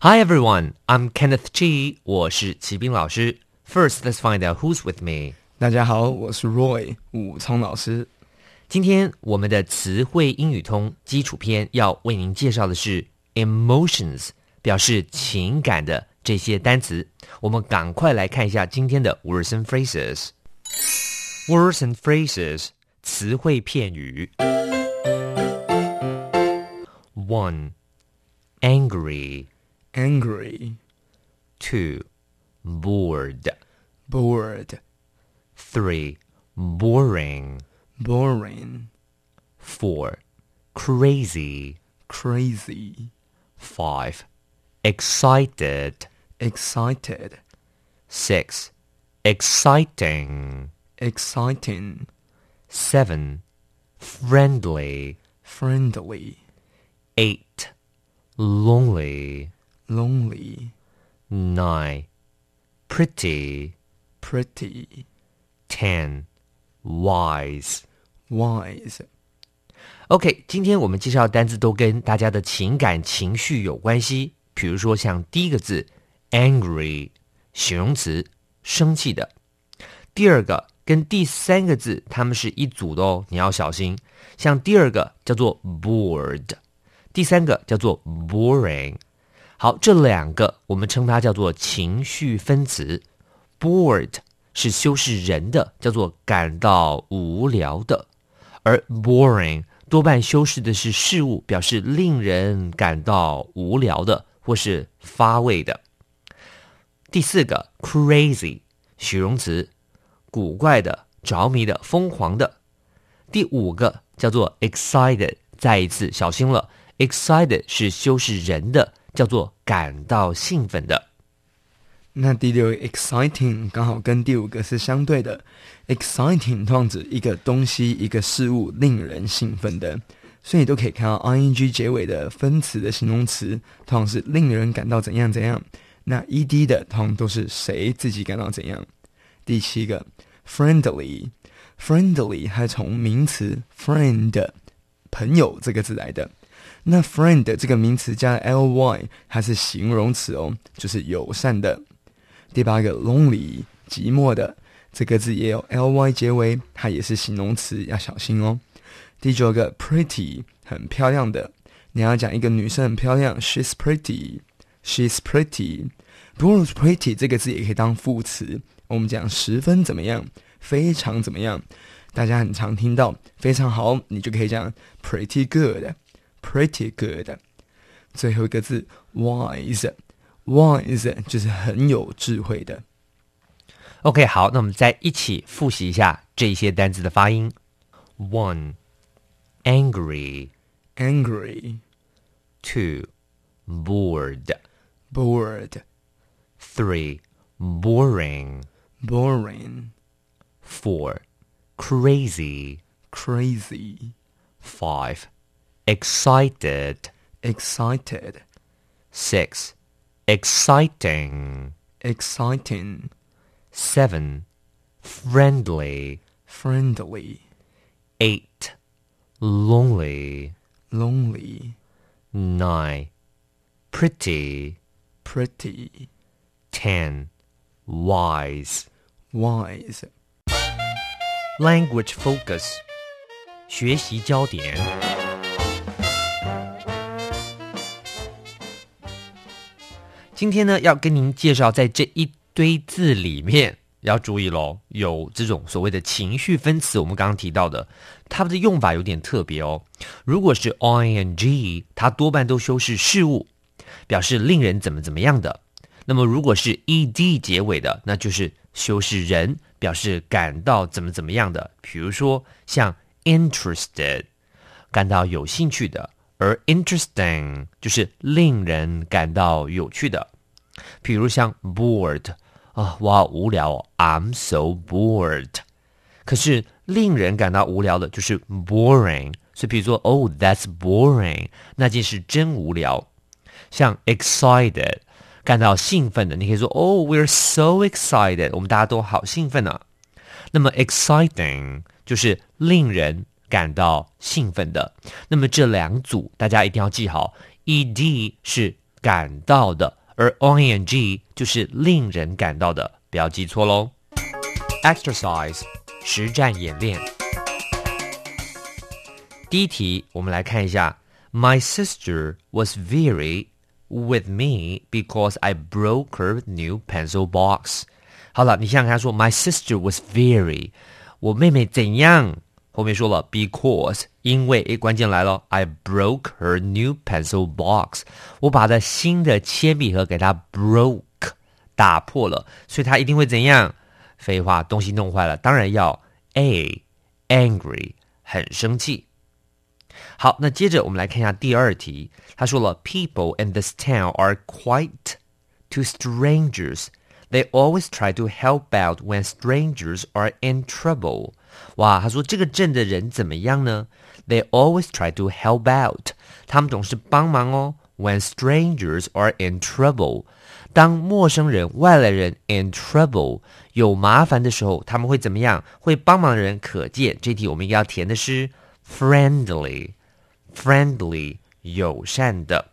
Hi everyone, I'm Kenneth Chi. 我是齐斌老师。First, let's find out who's with me. 大家好，我是 Roy 武聪老师。今天我们的词汇英语通基础篇要为您介绍的是 emotions，表示情感的这些单词。我们赶快来看一下今天的 words and phrases。words and phrases，词汇片语。One, angry. Angry, Two, bored. bored, Three, boring. boring, Four, crazy. crazy, Five, excited. excited, Six, exciting. exciting, Seven, friendly. friendly, Eight, lonely lonely, Nine, pretty. pretty, Ten, wise. wise. OK，今天我们介绍的单字都跟大家的情感情绪有关系。比如说，像第一个字 angry，形容词，生气的；第二个跟第三个字它们是一组的哦，你要小心。像第二个叫做 bored，第三个叫做 boring。 好，这两个我们称它叫做情绪分词。bored 是修饰人的，叫做感到无聊的。而 boring 多半修饰的是事物，表示令人感到无聊的或是乏味的。第四个 crazy 形容词，古怪的、着迷的、疯狂的。第五个叫做 excited，再一次小心了，excited 是修饰人的，叫做感到兴奋的。那第六个 exciting 刚好跟第五个是相对的。exciting 通常指一个东西、一个事物令人兴奋的，所以你都可以看到 ing 结尾的分词的形容词，通常是令人感到怎样怎样。那 ed 的通常都是谁自己感到怎样。第七个 friendly，friendly 还从名词 friend 朋友这个字来的。那 friend 这个名词加 ly，它是形容词哦，就是友善的。第八个 lonely 寂寞的这个字也有 ly 结尾，它也是形容词，要小心哦。第九个 pretty 很漂亮的，你要讲一个女生很漂亮，she's pretty，she's pretty。不过 pretty 这个字也可以当副词，我们讲十分怎么样，非常怎么样，大家很常听到非常好，你就可以讲 pretty good good，pretty good。最后一个字 wise。wise 就是很有智慧的。 OK，好，那我们再一起复习一下这些单词的发音。One, angry. angry, Two, bored. bored, Three, boring. boring, Four, crazy. crazy, Five, excited. excited, Six, exciting. exciting, Seven, friendly. friendly, Eight, lonely. lonely, Nine, pretty. pretty, Ten, wise. wise. Language focus，学习焦点。 今天呢，要跟您介绍，在这一堆字里面，要注意喽，有这种所谓的情绪分词，我们刚刚提到的，它们的用法有点特别哦。如果是 ing，它多半都修饰事物，表示令人怎么怎么样的。那么如果是 ed 结尾的，那就是修饰人，表示感到怎么怎么样的。比如说像 interested，感到有兴趣的，而 interesting 就是令人感到有趣的。比如像 bored 啊，我好无聊，I'm so bored。可是令人感到无聊的就是 boring，所以比如说，Oh, that's boring，那件事真无聊。像 excited，感到兴奋的，你可以说，Oh, we're so excited，我们大家都好兴奋啊。那么 exciting 就是令人感到兴奋的。那么这两组大家一定要记好，ed 是感到的，而 ing 就是令人感到的，不要记错喽。Exercise 实战演练。第一题，我们来看一下。My sister was very with me because I broke her new pencil box. 好了，你想想看，说 My sister was very，我妹妹怎样？后面说了 because， 因为诶，关键来了，I broke her new pencil box，我把她新的铅笔盒给她 broke 打破了，所以她一定会怎样？废话，东西弄坏了，当然要 a angry，很生气。好，那接着我们来看一下第二题。他说了，People in this town are quite to strangers. They always try to help out when strangers are in trouble. 哇，他说这个镇的人怎么样呢 ？They always try to help out. 他们总是帮忙哦。When strangers are in trouble. 当陌生人、外来人 in trouble 有麻烦的时候，他们会怎么样？会帮忙的人可见。这题我们应该要填的是 friendly。friendly 友善的。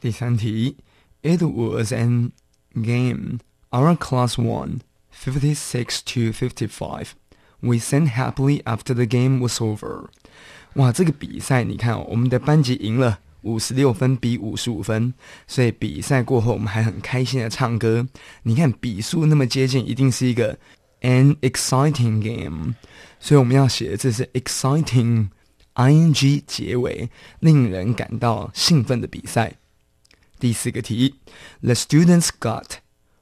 第三题，It was an game. Our class won, fifty-six to fifty-five. We sang happily after the game was over. 哇，这个比赛你看哦，我们的班级赢了，五十六分比五十五分，所以比赛过后我们还很开心的唱歌。你看比数那么接近，一定是一个 an exciting game，所以我们要写的这是 exciting。ing 结尾，令人感到兴奋的比赛。第四个题，The students got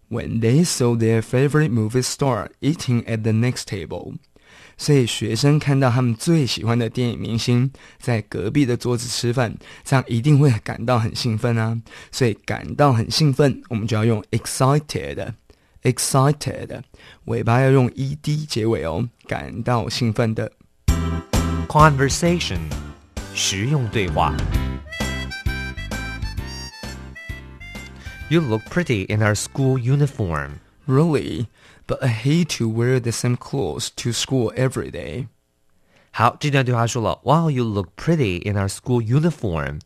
when they saw their favorite movie star eating at the next table。所以学生看到他们最喜欢的电影明星在隔壁的桌子吃饭，这样一定会感到很兴奋啊。所以感到很兴奋，我们就要用 excited。excited 尾巴要用 ed 结尾哦，感到兴奋的。conversation 实用对话。You look pretty in our school uniform. Really? But I hate to wear the same clothes to school every day. 好，这段对话说了，Wow, you look pretty in our school uniform.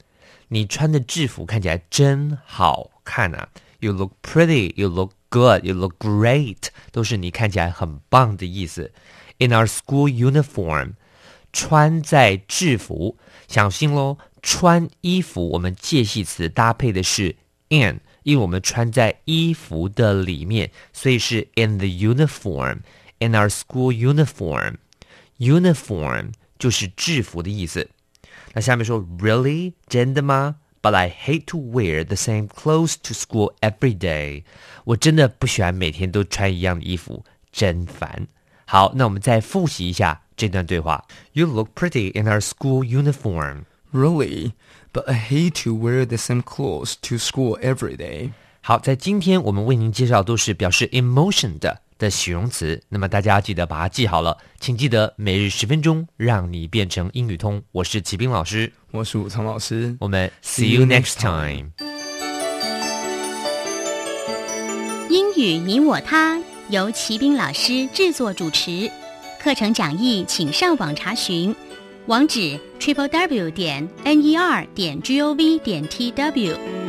你穿的制服看起来真好看啊。You look pretty, you look good, you look great，都是你看起来很棒的意思。In our school uniform，穿在制服，小心喽！穿衣服，我们介系词搭配的是 in， 因为我们穿在衣服的里面，所以是 in the uniform，in our school uniform。uniform 就是制服的意思。那下面说，really 真的吗？But I hate to wear the same clothes to school every day。我真的不喜欢每天都穿一样的衣服，真烦。好，那我们再复习一下这段对话。You look pretty in our school uniform. Really, But I hate to wear the same clothes to school every day. 好，在今天我们为您介绍都是表示 emotion 的的形容词，那么大家记得把它记好了。请记得每日十分钟，让你变成英语通。我是齐斌老师，我是武昌老师，我们 see you next time。英语你我他由齐斌老师制作主持。课程讲义，请上网查询，网址：triple w 点 n e r 点 g o v 点 t w。